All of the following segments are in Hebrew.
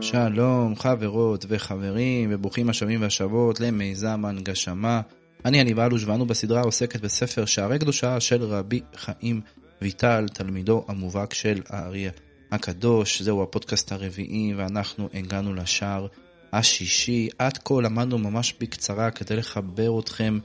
שלום חברות וחברים וברוכים השבים והשבות למיזם הנגשמה. אני אני ואלוש ואנו בסדרה עוסקת בספר שערי קדושה של רבי חיים ויטל, תלמידו המובהק של האריה הקדוש. זהו הפודקאסט הרביעי ואנחנו הגענו לשער השישי. עד כה למדנו ממש בקצרה כדי לחבר אתכם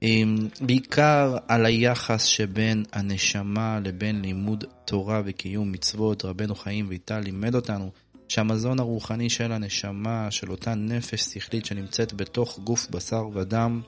עם, בעיקר על היחס שבין הנשמה לבין לימוד תורה וקיום מצוות. רבנו חיים ויטל לימד אותנו שהמזון הרוחני של הנשמה, של אותה נפש שכלית שנמצאת בתוך גוף בשר ודם,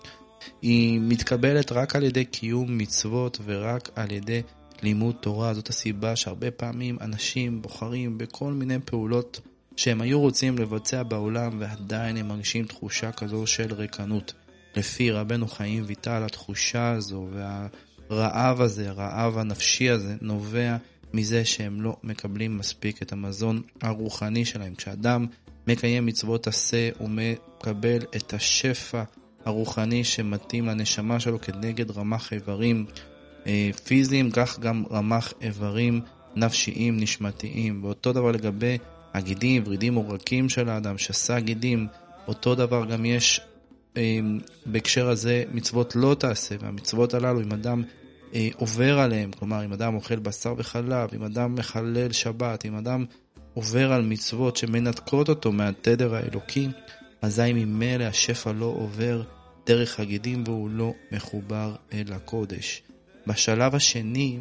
היא מתקבלת רק על ידי קיום מצוות ורק על ידי לימוד תורה. זאת הסיבה שהרבה פעמים אנשים בוחרים בכל מיני פעולות שהם היו רוצים לבצע בעולם ועדיין הם מרגישים תחושה כזו של ריקנות. לפי רבנו חיים ויטל, התחושה הזו והרעב הזה, הרעב הנפשי הזה, נובע מזה שהם לא מקבלים מספיק את המזון הרוחני שלהם. כשאדם מקיים מצוות עשה, הוא מקבל את השפע הרוחני שמתאים לנשמה שלו כנגד רמ"ח איברים פיזיים, כך גם רמ"ח איברים נפשיים, נשמתיים. ואותו דבר לגבי הגידים, ורידים עורקים של האדם, שסה גידים, אותו דבר גם יש אה, בהקשר הזה מצוות לא תעשה, והמצוות הללו, אם אדם אה, עובר עליהם, כלומר אם אדם אוכל בשר וחלב, אם אדם מחלל שבת, אם אדם עובר על מצוות שמנתקות אותו מהתדר האלוקי, אזי ממילא השפע לא עובר דרך הגידים והוא לא מחובר אל הקודש. בשלב השני,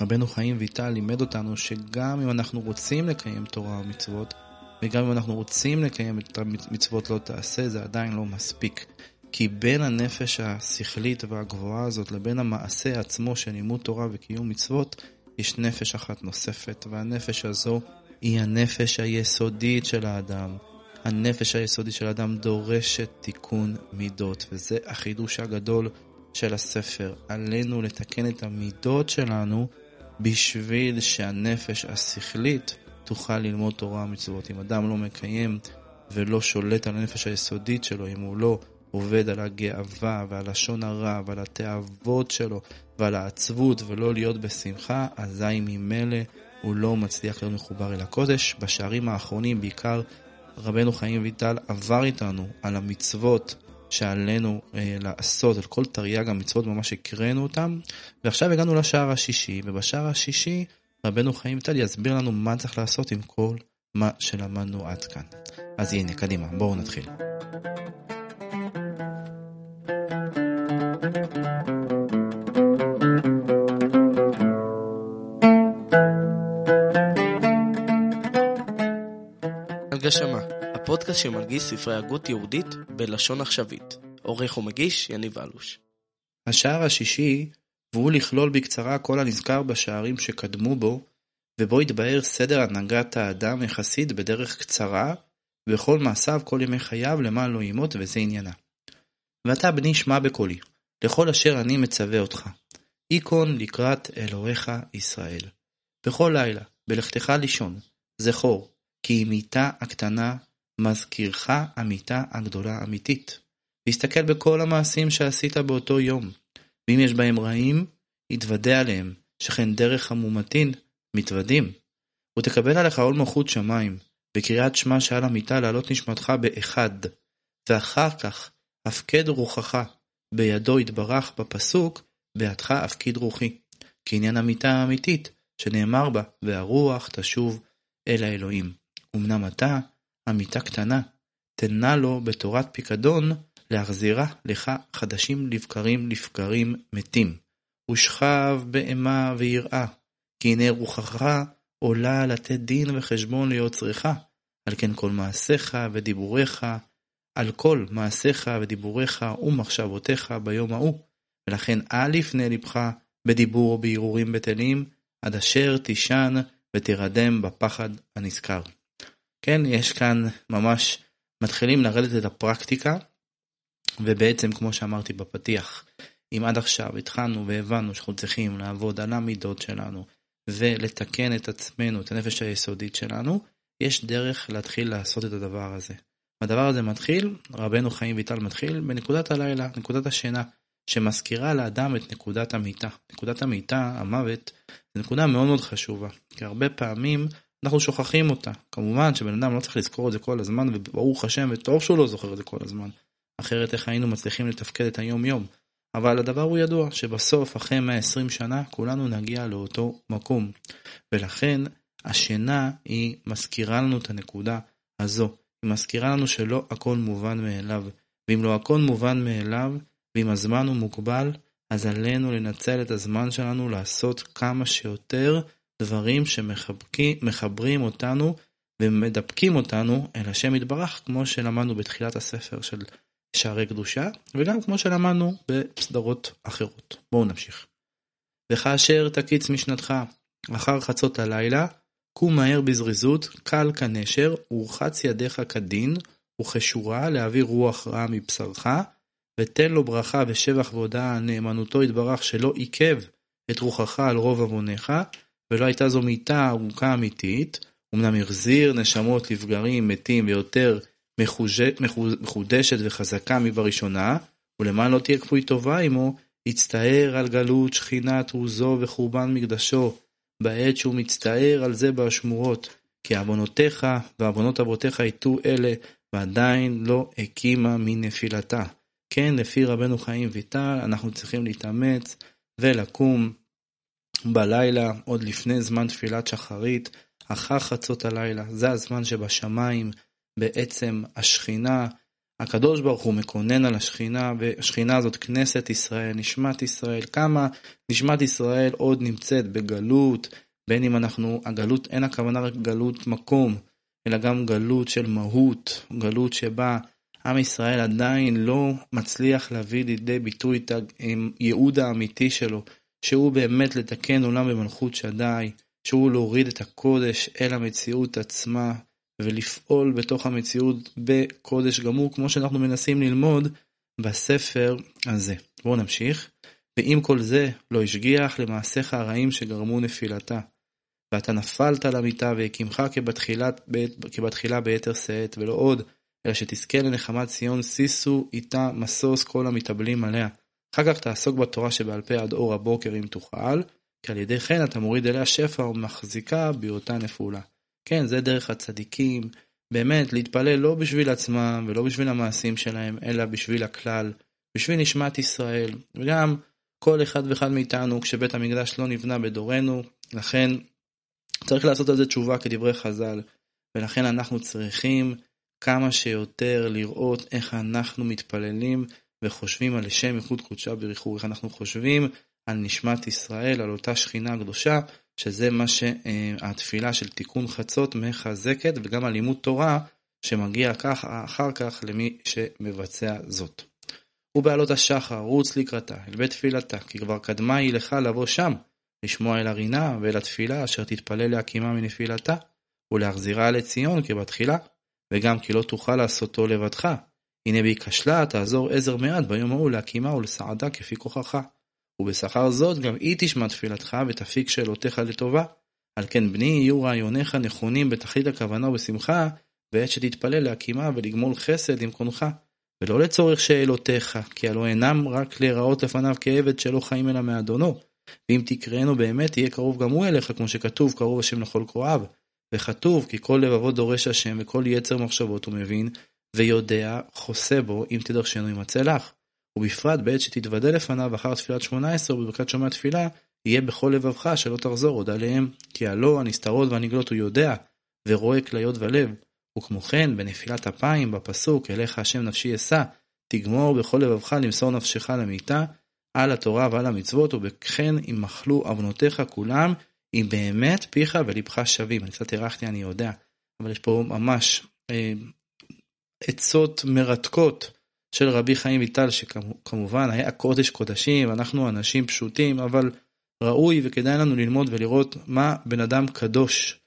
רבנו חיים ויטל לימד אותנו שגם אם אנחנו רוצים לקיים תורה ומצוות, וגם אם אנחנו רוצים לקיים את המצוות לא תעשה, זה עדיין לא מספיק. כי בין הנפש השכלית והגבוהה הזאת לבין המעשה עצמו של לימוד תורה וקיום מצוות, יש נפש אחת נוספת, והנפש הזו היא הנפש היסודית של האדם. הנפש היסודית של האדם דורשת תיקון מידות, וזה החידוש הגדול של הספר. עלינו לתקן את המידות שלנו בשביל שהנפש השכלית תוכל ללמוד תורה ומצוות. אם אדם לא מקיים ולא שולט על הנפש היסודית שלו, אם הוא לא עובד על הגאווה ועל לשון הרע ועל התאוות שלו ועל העצבות ולא להיות בשמחה, אזי ממילא הוא לא מצליח להיות מחובר אל הקודש. בשערים האחרונים בעיקר רבנו חיים ויטל עבר איתנו על המצוות שעלינו אה, לעשות, על כל תרי"ג המצוות ממש הקראנו אותם, ועכשיו הגענו לשער השישי, ובשער השישי רבנו חיים ויטל יסביר לנו מה צריך לעשות עם כל מה שלמדנו עד כאן. אז הנה, קדימה, בואו נתחיל. הפודקאסט שמנגיש ספרי הגות יהודית בלשון עכשווית. עורך ומגיש יניב אלוש. השער השישי, והוא לכלול בקצרה כל הנזכר בשערים שקדמו בו, ובו יתבהר סדר הנהגת האדם יחסית בדרך קצרה, וכל מעשיו כל ימי חייו למען לא ימות, וזה עניינה. ואתה בני שמע בקולי, לכל אשר אני מצווה אותך. איכון לקראת אלוהיך ישראל. בכל לילה, בלכתך לישון, זכור, כי מיתה הקטנה מזכירך המיתה הגדולה אמיתית. תסתכל בכל המעשים שעשית באותו יום, ואם יש בהם רעים, יתוודה עליהם, שכן דרך המומתין מתוודים. ותקבל עליך עול מלכות שמיים, וקריאת שמע שעל המיטה להעלות נשמתך באחד, ואחר כך הפקד רוחך, בידו יתברך בפסוק, בידך הפקיד רוחי. כעניין המיטה האמיתית, שנאמר בה, והרוח תשוב אל האלוהים. אמנם אתה, עמיתה קטנה, תנה לו בתורת פיקדון, להחזירה לך חדשים לבקרים לבקרים מתים. ושכב באימה ויראה, כי הנה רוחך עולה לתת דין וחשבון ליוצרך, על כן כל מעשיך ודיבוריך, על כל מעשיך ודיבוריך ומחשבותיך ביום ההוא, ולכן אל יפנה לבך בדיבור או בהרהורים בטלים, עד אשר תישן ותרדם בפחד הנזכר. כן, יש כאן ממש, מתחילים לרדת את הפרקטיקה, ובעצם כמו שאמרתי בפתיח, אם עד עכשיו התחלנו והבנו שאנחנו צריכים לעבוד על המידות שלנו ולתקן את עצמנו, את הנפש היסודית שלנו, יש דרך להתחיל לעשות את הדבר הזה. הדבר הזה מתחיל, רבנו חיים ויטל מתחיל בנקודת הלילה, נקודת השינה, שמזכירה לאדם את נקודת המיטה. נקודת המיטה, המוות, זו נקודה מאוד מאוד חשובה, כי הרבה פעמים אנחנו שוכחים אותה. כמובן שבן אדם לא צריך לזכור את זה כל הזמן, וברוך השם, וטוב שהוא לא זוכר את זה כל הזמן. אחרת איך היינו מצליחים לתפקד את היום יום. אבל הדבר הוא ידוע, שבסוף, אחרי 120 שנה, כולנו נגיע לאותו מקום. ולכן, השינה היא מזכירה לנו את הנקודה הזו. היא מזכירה לנו שלא הכל מובן מאליו. ואם לא הכל מובן מאליו, ואם הזמן הוא מוגבל, אז עלינו לנצל את הזמן שלנו לעשות כמה שיותר דברים שמחברים אותנו ומדבקים אותנו אל השם יתברך, כמו שלמדנו בתחילת הספר של שערי קדושה, וגם כמו שלמדנו בסדרות אחרות. בואו נמשיך. וכאשר תקיץ משנתך אחר חצות הלילה, קום מהר בזריזות, קל כנשר, ורחץ ידיך כדין, וכשורה להעביר רוח רעה מבשרך, ותן לו ברכה ושבח והודאה נאמנותו יתברך שלא עיכב את רוחך על רוב עווניך, ולא הייתה זו מיתה ארוכה אמיתית, אמנם החזיר נשמות לבגרים מתים ויותר מחודשת וחזקה מבראשונה, ולמען לא תהיה כפוי טובה עמו, הצטער על גלות שכינת עוזו וחורבן מקדשו, בעת שהוא מצטער על זה באשמורות, כי עוונותיך ועוונות אבותיך יטו אלה, ועדיין לא הקימה מנפילתה. כן, לפי רבנו חיים ויטל, אנחנו צריכים להתאמץ ולקום בלילה, עוד לפני זמן תפילת שחרית, אחר חצות הלילה. זה הזמן שבשמיים בעצם השכינה, הקדוש ברוך הוא מקונן על השכינה, והשכינה הזאת כנסת ישראל, נשמת ישראל. כמה נשמת ישראל עוד נמצאת בגלות, בין אם אנחנו, הגלות אין הכוונה רק גלות מקום, אלא גם גלות של מהות, גלות שבה עם ישראל עדיין לא מצליח להביא לידי ביטוי את הייעוד האמיתי שלו, שהוא באמת לתקן עולם במלכות שדי, שהוא להוריד את הקודש אל המציאות עצמה, ולפעול בתוך המציאות בקודש גמור, כמו שאנחנו מנסים ללמוד בספר הזה. בואו נמשיך. ועם כל זה לא השגיח למעשיך הרעים שגרמו נפילתה. ואתה נפלת למיטה והקימך כבתחילה, כבתחילה ביתר שאת, ולא עוד, אלא שתזכה לנחמת ציון, שישו איתה משוש כל המתאבלים עליה. אחר כך תעסוק בתורה שבעל פה עד אור הבוקר אם תוכל, כי על ידי כן אתה מוריד אליה שפע ומחזיקה בהיותה נפולה. כן, זה דרך הצדיקים, באמת, להתפלל לא בשביל עצמם ולא בשביל המעשים שלהם, אלא בשביל הכלל, בשביל נשמת ישראל, וגם כל אחד ואחד מאיתנו, כשבית המקדש לא נבנה בדורנו, לכן צריך לעשות על זה תשובה כדברי חז"ל, ולכן אנחנו צריכים כמה שיותר לראות איך אנחנו מתפללים וחושבים על שם ייחוד קודשה בריחור, איך אנחנו חושבים על נשמת ישראל, על אותה שכינה קדושה, שזה מה שהתפילה של תיקון חצות מחזקת, וגם הלימוד תורה שמגיע כך, אחר כך למי שמבצע זאת. ובעלות השחר, רוץ לקראתה, אל בית תפילתה, כי כבר קדמה היא לך לבוא שם, לשמוע אל הרינה ואל התפילה אשר תתפלל להקימה מנפילתה, ולהחזירה לציון כבתחילה, וגם כי לא תוכל לעשותו לבדך. הנה בי כשלה תעזור עזר מעט ביום ההוא להקימה ולסעדה כפי כוחך. ובשכר זאת גם היא תשמע תפילתך ותפיק שאלותיך לטובה. על כן בני יהיו רעיוניך נכונים בתכלית הכוונה ובשמחה, בעת שתתפלל להקימה ולגמול חסד עם קונך. ולא לצורך שאלותיך, כי הלא אינם רק להיראות לפניו כעבד שלא חיים אלא מאדונו. ואם תקראנו באמת, תהיה קרוב גם הוא אליך, כמו שכתוב, קרוב השם לכל קרואיו. וכתוב, כי כל לבבות דורש השם, וכל יצר מחשבות הוא מבין, ויודע, חוסה בו, אם תדרשנו ימצא לך. ובפרט בעת שתתוודה לפניו אחר תפילת שמונה עשרה ובברכת שומע תפילה, יהיה בכל לבבך שלא תחזור עוד עליהם, כי הלא הנסתרות והנגלות הוא יודע, ורואה כליות ולב. וכמו כן, בנפילת אפיים, בפסוק, אליך השם נפשי אשא, תגמור בכל לבבך למסור נפשך למיתה, על התורה ועל המצוות, ובכן ימחלו עוונותיך כולם, אם באמת פיך ולבך שווים. אני קצת הארכתי, אני יודע, אבל יש פה ממש אה, עצות מרתקות של רבי חיים ויטל, שכמובן היה קודש קודשים, אנחנו אנשים פשוטים, אבל ראוי וכדאי לנו ללמוד ולראות מה בן אדם קדוש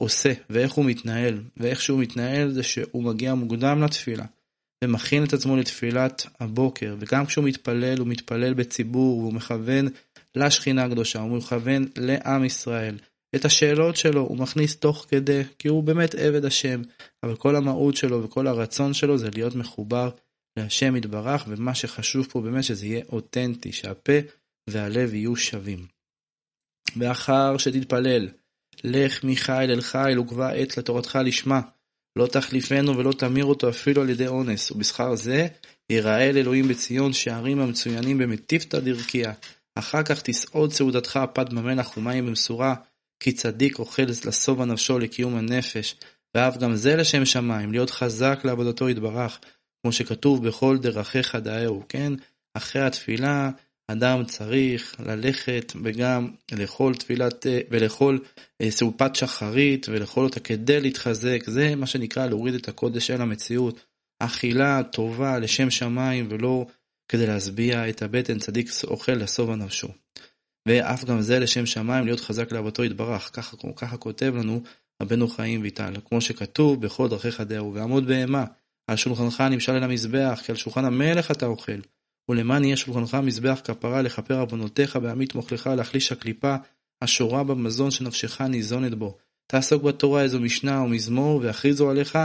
עושה, ואיך הוא מתנהל, ואיך שהוא מתנהל זה שהוא מגיע מוקדם לתפילה, ומכין את עצמו לתפילת הבוקר, וגם כשהוא מתפלל, הוא מתפלל בציבור, והוא מכוון לשכינה הקדושה, הוא מכוון לעם ישראל. את השאלות שלו הוא מכניס תוך כדי, כי הוא באמת עבד השם, אבל כל המהות שלו וכל הרצון שלו זה להיות מחובר להשם יתברך, ומה שחשוב פה באמת שזה יהיה אותנטי, שהפה והלב יהיו שווים. ואחר שתתפלל, לך מחיל אל חיל וקבע עת לתורתך לשמה, לא תחליפנו ולא תמיר אותו אפילו על ידי אונס, ובשכר זה יראה אל אלוהים בציון שערים המצוינים במטיפתא דרכיה. אחר כך תסעוד סעודתך פת במלח ומים במשורה, כי צדיק אוכל לשובע נפשו לקיום הנפש, ואף גם זה לשם שמיים, להיות חזק לעבודתו יתברך, כמו שכתוב בכל דרכיך דאהו, כן? אחרי התפילה אדם צריך ללכת וגם לאכול תפילת, ולאכול אה, סעופת שחרית ולאכול אותה כדי להתחזק, זה מה שנקרא להוריד את הקודש אל המציאות. אכילה טובה לשם שמיים ולא כדי להשביע את הבטן צדיק אוכל לשובע נפשו. ואף גם זה לשם שמיים להיות חזק לאהבתו יתברך, ככה, ככה כותב לנו רבנו חיים ויטל, כמו שכתוב בכל דרכיך דאו, ועמוד בהמה, על שולחנך נמשל אל המזבח, כי על שולחן המלך אתה אוכל. ולמען יהיה שולחנך מזבח כפרה לכפר עוונותיך בעמית מוכלך להחליש הקליפה השורה במזון שנפשך ניזונת בו. תעסוק בתורה איזו משנה או מזמור והכריזו עליך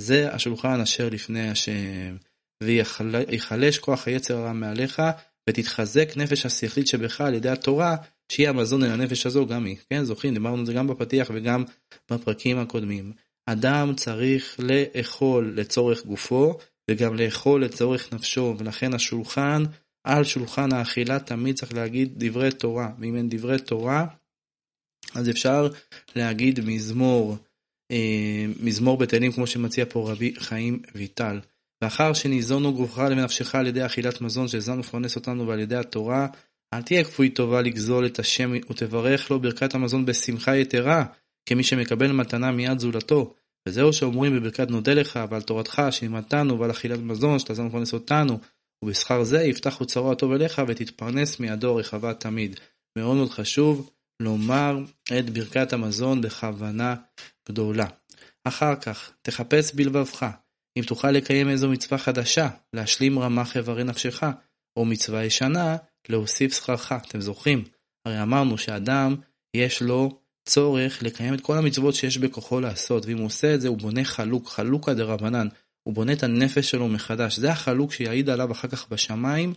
זה השולחן אשר לפני השם. ויחלש כוח היצר הרע מעליך ותתחזק נפש השכלית שבך על ידי התורה שהיא המזון אל הנפש הזו גם היא. כן זוכרים דיברנו על זה גם בפתיח וגם בפרקים הקודמים. אדם צריך לאכול לצורך גופו וגם לאכול לצורך נפשו, ולכן השולחן, על שולחן האכילה תמיד צריך להגיד דברי תורה, ואם אין דברי תורה, אז אפשר להגיד מזמור, אה, מזמור בטלים כמו שמציע פה רבי חיים ויטל. ואחר שניזונו גופך לנפשך על ידי אכילת מזון שהזנו לפרנס אותנו ועל ידי התורה, אל תהיה כפוי טובה לגזול את השם ותברך לו ברכת המזון בשמחה יתרה, כמי שמקבל מתנה מיד זולתו. וזהו שאומרים בברכת נודה לך ועל תורתך שלימדתנו ועל אכילת מזון שתעזור לפרנס אותנו ובשכר זה יפתח אוצרו הטוב אליך ותתפרנס מידו רחבה תמיד. מאוד מאוד חשוב לומר את ברכת המזון בכוונה גדולה. אחר כך תחפש בלבבך אם תוכל לקיים איזו מצווה חדשה להשלים רמ"ח איברי נפשך או מצווה ישנה להוסיף שכרך. אתם זוכרים? הרי אמרנו שאדם יש לו צורך לקיים את כל המצוות שיש בכוחו לעשות, ואם הוא עושה את זה הוא בונה חלוק, חלוקה דה רבנן, הוא בונה את הנפש שלו מחדש, זה החלוק שיעיד עליו אחר כך בשמיים,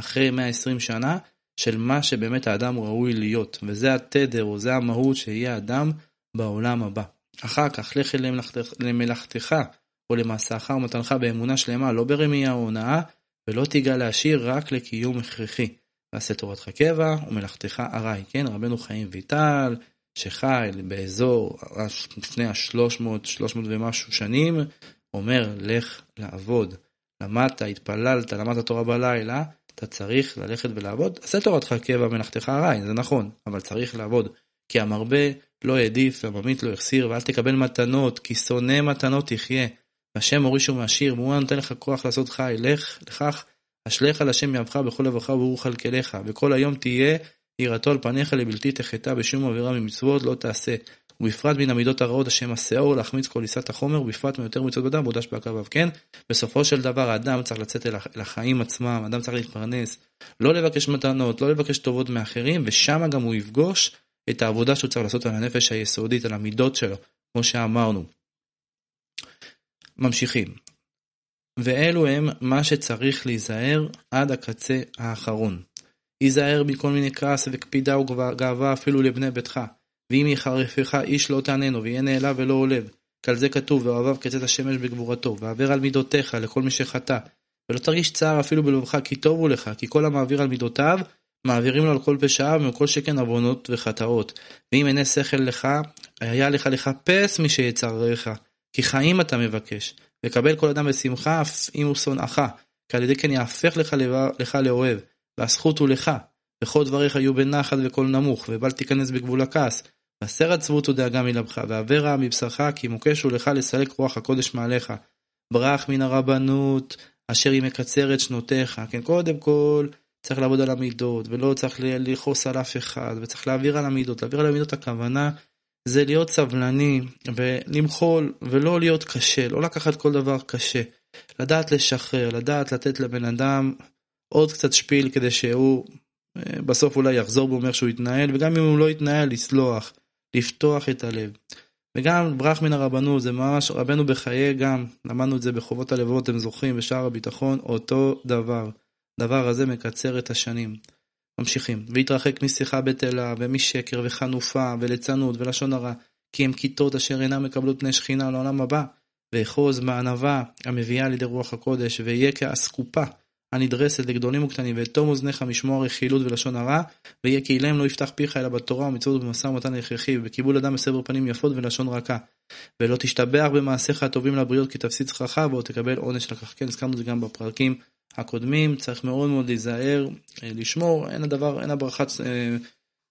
אחרי 120 שנה, של מה שבאמת האדם ראוי להיות, וזה התדר, או זה המהות שיהיה אדם בעולם הבא. אחר כך, לך למלאכתך, או למעשך ומתנך באמונה שלמה, לא ברמייה או הונאה, ולא תיגע להשאיר רק לקיום הכרחי. ועשה תורתך קבע ומלאכתך ארעי, כן? רבנו חיים ויטל, שחי באזור לפני השלוש מאות, שלוש מאות ומשהו שנים, אומר לך לעבוד. למדת, התפללת, למדת תורה בלילה, אתה צריך ללכת ולעבוד. עשה תורתך קבע מלאכתך ארעי, זה נכון, אבל צריך לעבוד. כי המרבה לא העדיף והממית לא החסיר, ואל תקבל מתנות, כי שונא מתנות תחיה. והשם מוריש ומעשיר, והוא נותן לך כוח לעשות חי, לך לכך, אשליך על השם יאהבך בכל לבבך וברוך חלקליך, וכל היום תהיה יראתו על פניך לבלתי תחטא בשום עבירה ממצוות לא תעשה. ובפרט מן המידות הרעות השם השאור להחמיץ כל עיסת החומר, ובפרט מיותר מצוות בדם בודש בעקביו. כן, בסופו של דבר האדם צריך לצאת אל החיים עצמם, האדם צריך להתפרנס, לא לבקש מתנות, לא לבקש טובות מאחרים, ושם גם הוא יפגוש את העבודה שהוא צריך לעשות על הנפש היסודית, על המידות שלו, כמו שאמרנו. ממשיכים. ואלו הם מה שצריך להיזהר עד הקצה האחרון. היזהר מכל מיני כעס וקפידה וגאווה אפילו לבני ביתך. ואם יחרפך איש לא תעננו, ויהיה נעלב ולא עולב. כעל זה כתוב, ואוהביו כצאת השמש בגבורתו, ועבר על מידותיך לכל מי שחטא. ולא תרגיש צער אפילו בלבבך, כי טוב הוא לך, כי כל המעביר על מידותיו, מעבירים לו על כל פשעיו, ומכל שכן עוונות וחטאות. ואם עיני שכל לך, היה לך לחפש מי שיצרריך, כי חיים אתה מבקש. וקבל כל אדם בשמחה, אף אם הוא שונאך, כי על ידי כן יהפך לך, לך לאוהב. והזכות הוא לך, וכל דבריך יהיו בנחת וקול נמוך, ובל תיכנס בגבול הכעס. והסר עצבות ודאגה מלבך, והברה מבשרך, כי מוקש הוא לך לסלק רוח הקודש מעליך. ברח מן הרבנות, אשר היא מקצרת שנותיך. כן, קודם כל, צריך לעבוד על המידות, ולא צריך לכעוס על אף אחד, וצריך להעביר על המידות. להעביר על המידות הכוונה זה להיות סבלני, ולמחול, ולא להיות קשה, לא לקחת כל דבר קשה. לדעת לשחרר, לדעת לתת לבן אדם עוד קצת שפיל כדי שהוא אה, בסוף אולי יחזור בו מאיך שהוא יתנהל, וגם אם הוא לא יתנהל, לסלוח, לפתוח את הלב. וגם ברח מן הרבנות, זה ממש, רבנו בחיי גם, למדנו את זה בחובות הלבבות, אתם זוכרים, בשער הביטחון, אותו דבר. דבר הזה מקצר את השנים. ממשיכים, והתרחק משיחה בטלה, ומשקר, וחנופה, וליצנות, ולשון הרע, כי הם כיתות אשר אינם מקבלות פני שכינה לעולם הבא, ואחוז בענווה המביאה לידי רוח הקודש, ואהיה כאסקופה הנדרסת לגדולים וקטנים, ואטום אוזניך משמוע רכילות ולשון הרע, ויהיה כי אליהם לא יפתח פיך אלא בתורה ומצוות ובמשא ומתן הכרחי, ובקיבול אדם בסבר פנים יפות ולשון רכה. ולא תשתבח במעשיך הטובים לבריות כי תפסיד שכרך, ועוד תקבל עונש לקח. כן, הזכרנו את זה גם בפרקים הקודמים, צריך מאוד מאוד להיזהר, אה, לשמור, אין הדבר, אין הברכה אה,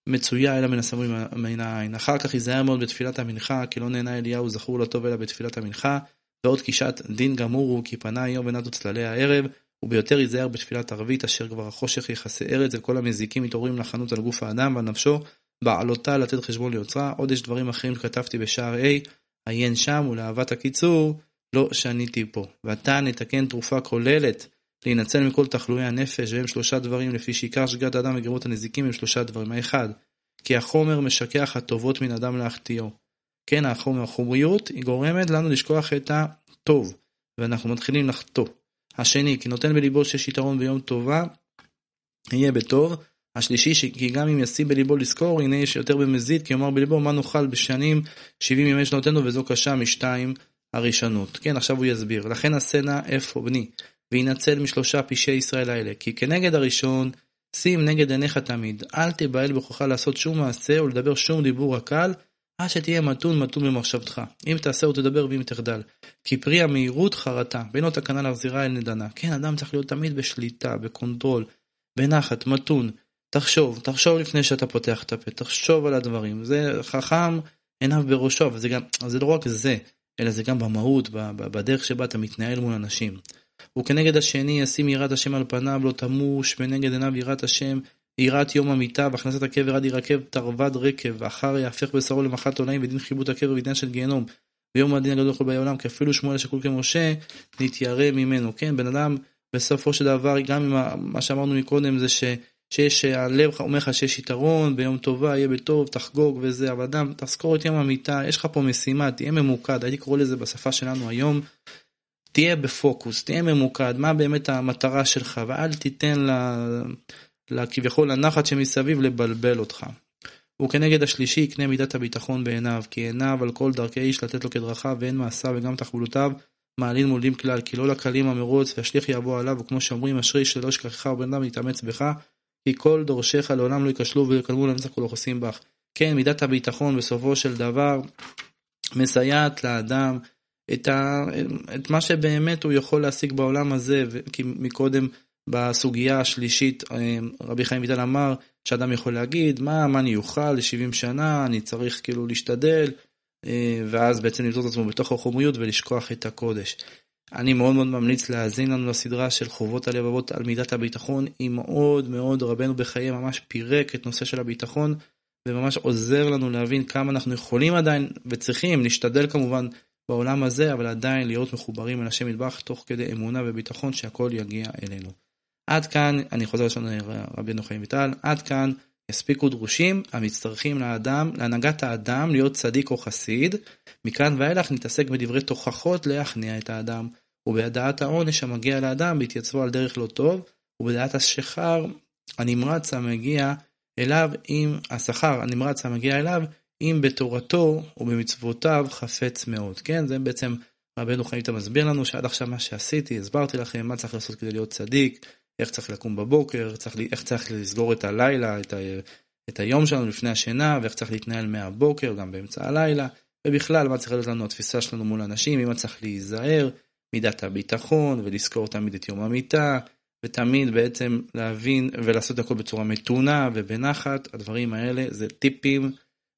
מצויה אלא מן הסמוי מן העין. אחר כך ייזהר מאוד בתפילת המנחה, כי לא נהנה אליהו זכור לטוב אלא בתפילת המנחה, ועוד כי שעת דין גמור הוא, כי פנה היום ונדו צללי הערב, וביותר ייזהר בתפילת ערבית, אשר כבר החושך יכסה ארץ, וכל המזיקים מתעוררים לחנות על גוף האדם ועל נפשו, בעלותה לתת חשבון ליוצרה. עוד יש דברים אחרים שכתבתי בשער A, עיין שם, ולאהבת הקיצור, לא שניתי פה. ועתה נתקן תרופה כוללת להינצל מכל תחלואי הנפש, והם שלושה דברים, לפי שעיקר שגיאת האדם וגרימות הנזיקים הם שלושה דברים. האחד, כי החומר משכח הטובות מן אדם להחטיאו. כן, החומר, החומריות, היא גורמת לנו לשכוח את הטוב, ואנחנו מתחילים לחטוא. השני, כי נותן בליבו שיש יתרון ביום טובה, יהיה בטוב. השלישי, כי גם אם ישים בליבו לזכור, הנה יש יותר במזיד, כי יאמר בליבו מה נאכל בשנים 70 ימי שנותינו, וזו קשה משתיים הראשונות. כן, עכשיו הוא יסביר. לכן נא איפה בני, וינצל משלושה פושעי ישראל האלה. כי כנגד הראשון, שים נגד עיניך תמיד. אל תיבהל ברוחך לעשות שום מעשה, ולדבר שום דיבור הקל, עד שתהיה מתון מתון במחשבתך. אם תעשה או תדבר ואם תחדל. כי פרי המהירות חרטה, ואין עוד תקנה להחזירה אל נדנה. כן, אדם צריך להיות תמיד בשליטה, ב control, בנחת, מתון. תחשוב, תחשוב לפני שאתה פותח את הפה, תחשוב על הדברים. זה חכם עיניו בראשו, אבל זה גם, זה לא רק זה, אלא זה גם במהות, בדרך שבה אתה מתנהל מול אנשים. וכנגד השני ישים יראת השם על פניו, לא תמוש, ונגד עיניו יראת השם, יראת יום המיטה, והכנסת הקבר עד ירקב תרווד רקב, ואחר יהפך בשרו למחת עולאים, ודין חיבוט הקבר ודין של גיהנום. ויום הדין הגדול לכל באי עולם, כי אפילו שמואל השקול כמשה, נתיירא ממנו. כן, בן אדם, בסופו של דבר, גם עם מה שאמרנו מקודם, זה ש... שיש, הלב אומר לך שיש יתרון, ביום טובה, יהיה בטוב, תחגוג וזה, אבל אדם, תזכור את יום המיטה, יש לך פה משימה, תהיה ממוקד, הייתי קורא לזה בשפה שלנו היום, תהיה בפוקוס, תהיה ממוקד, מה באמת המטרה שלך, ואל תיתן לכביכול לנחת שמסביב לבלבל אותך. וכנגד השלישי יקנה מידת הביטחון בעיניו, כי עיניו על כל דרכי איש לתת לו כדרכיו, ואין מעשיו וגם תחבולותיו מעלין מולים כלל, כי לא לקלים המרוץ, והשליך יבוא עליו, וכמו שאומרים, אשרי שלא אשכחך ובן אדם יתאמץ בך, כי כל דורשיך לעולם לא ייכשלו ויקלמו לנצח כל החוסים בך. כן, מידת הביטחון בסופו של דבר מסייעת לאדם את, ה, את מה שבאמת הוא יכול להשיג בעולם הזה, כי מקודם בסוגיה השלישית אה, רבי חיים ויטל אמר שאדם יכול להגיד מה, מה אני אוכל ל-70 שנה, אני צריך כאילו להשתדל, אה, ואז בעצם למצוא את עצמו בתוך החומריות ולשכוח את הקודש. אני מאוד מאוד ממליץ להאזין לנו לסדרה של חובות הלבבות על מידת הביטחון, היא מאוד מאוד רבנו בחיי ממש פירק את נושא של הביטחון, וממש עוזר לנו להבין כמה אנחנו יכולים עדיין ותריכים להשתדל כמובן בעולם הזה, אבל עדיין להיות מחוברים אל השם מטבח תוך כדי אמונה וביטחון שהכל יגיע אלינו. עד כאן, אני חוזר לשון רבי חיים ויטל, עד כאן יספיקו דרושים המצטרכים לאדם, להנהגת האדם להיות צדיק או חסיד, מכאן ואילך נתעסק בדברי תוכחות להכניע את האדם, ובדעת העונש המגיע לאדם בהתייצבו על דרך לא טוב, ובדעת השכר הנמרץ המגיע אליו עם השכר הנמרץ המגיע אליו אם בתורתו ובמצוותיו חפץ מאוד. כן, זה בעצם רבנו חיים אתה מסביר לנו שעד עכשיו מה שעשיתי, הסברתי לכם מה צריך לעשות כדי להיות צדיק, איך צריך לקום בבוקר, צריך, איך צריך לסגור את הלילה, את, ה, את היום שלנו לפני השינה, ואיך צריך להתנהל מהבוקר, גם באמצע הלילה, ובכלל מה צריך להיות לנו התפיסה שלנו מול אנשים, אם צריך להיזהר, מידת הביטחון, ולזכור תמיד את יום המיטה, ותמיד בעצם להבין ולעשות הכל בצורה מתונה ובנחת, הדברים האלה זה טיפים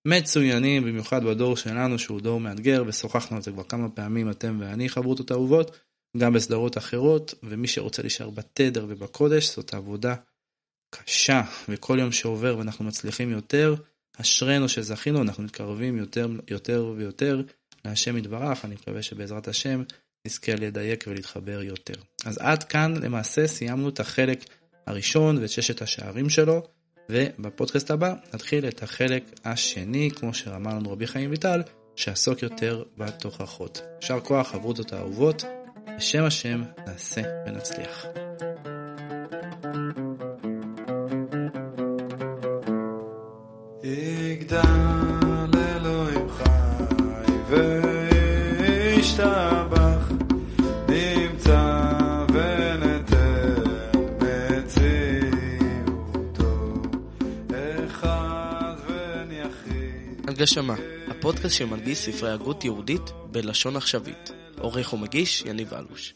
מצוינים, במיוחד בדור שלנו שהוא דור מאתגר, ושוחחנו על זה כבר כמה פעמים אתם ואני חברותות אהובות, גם בסדרות אחרות, ומי שרוצה להישאר בתדר ובקודש, זאת עבודה קשה, וכל יום שעובר ואנחנו מצליחים יותר, אשרינו שזכינו, אנחנו מתקרבים יותר, יותר ויותר להשם יתברך, אני מקווה שבעזרת השם נזכה לדייק ולהתחבר יותר. אז עד כאן למעשה סיימנו את החלק הראשון ואת ששת השערים שלו, ובפודקאסט הבא נתחיל את החלק השני, כמו שאמר לנו רבי חיים ויטל, שעסוק יותר בתוכחות. יישר כוח, חברותות האהובות, בשם השם נעשה ונצליח. הנגשמה, הפודקאסט שמנגיש ספרי הגות יהודית בלשון עכשווית. עורך ומגיש יניב אלוש.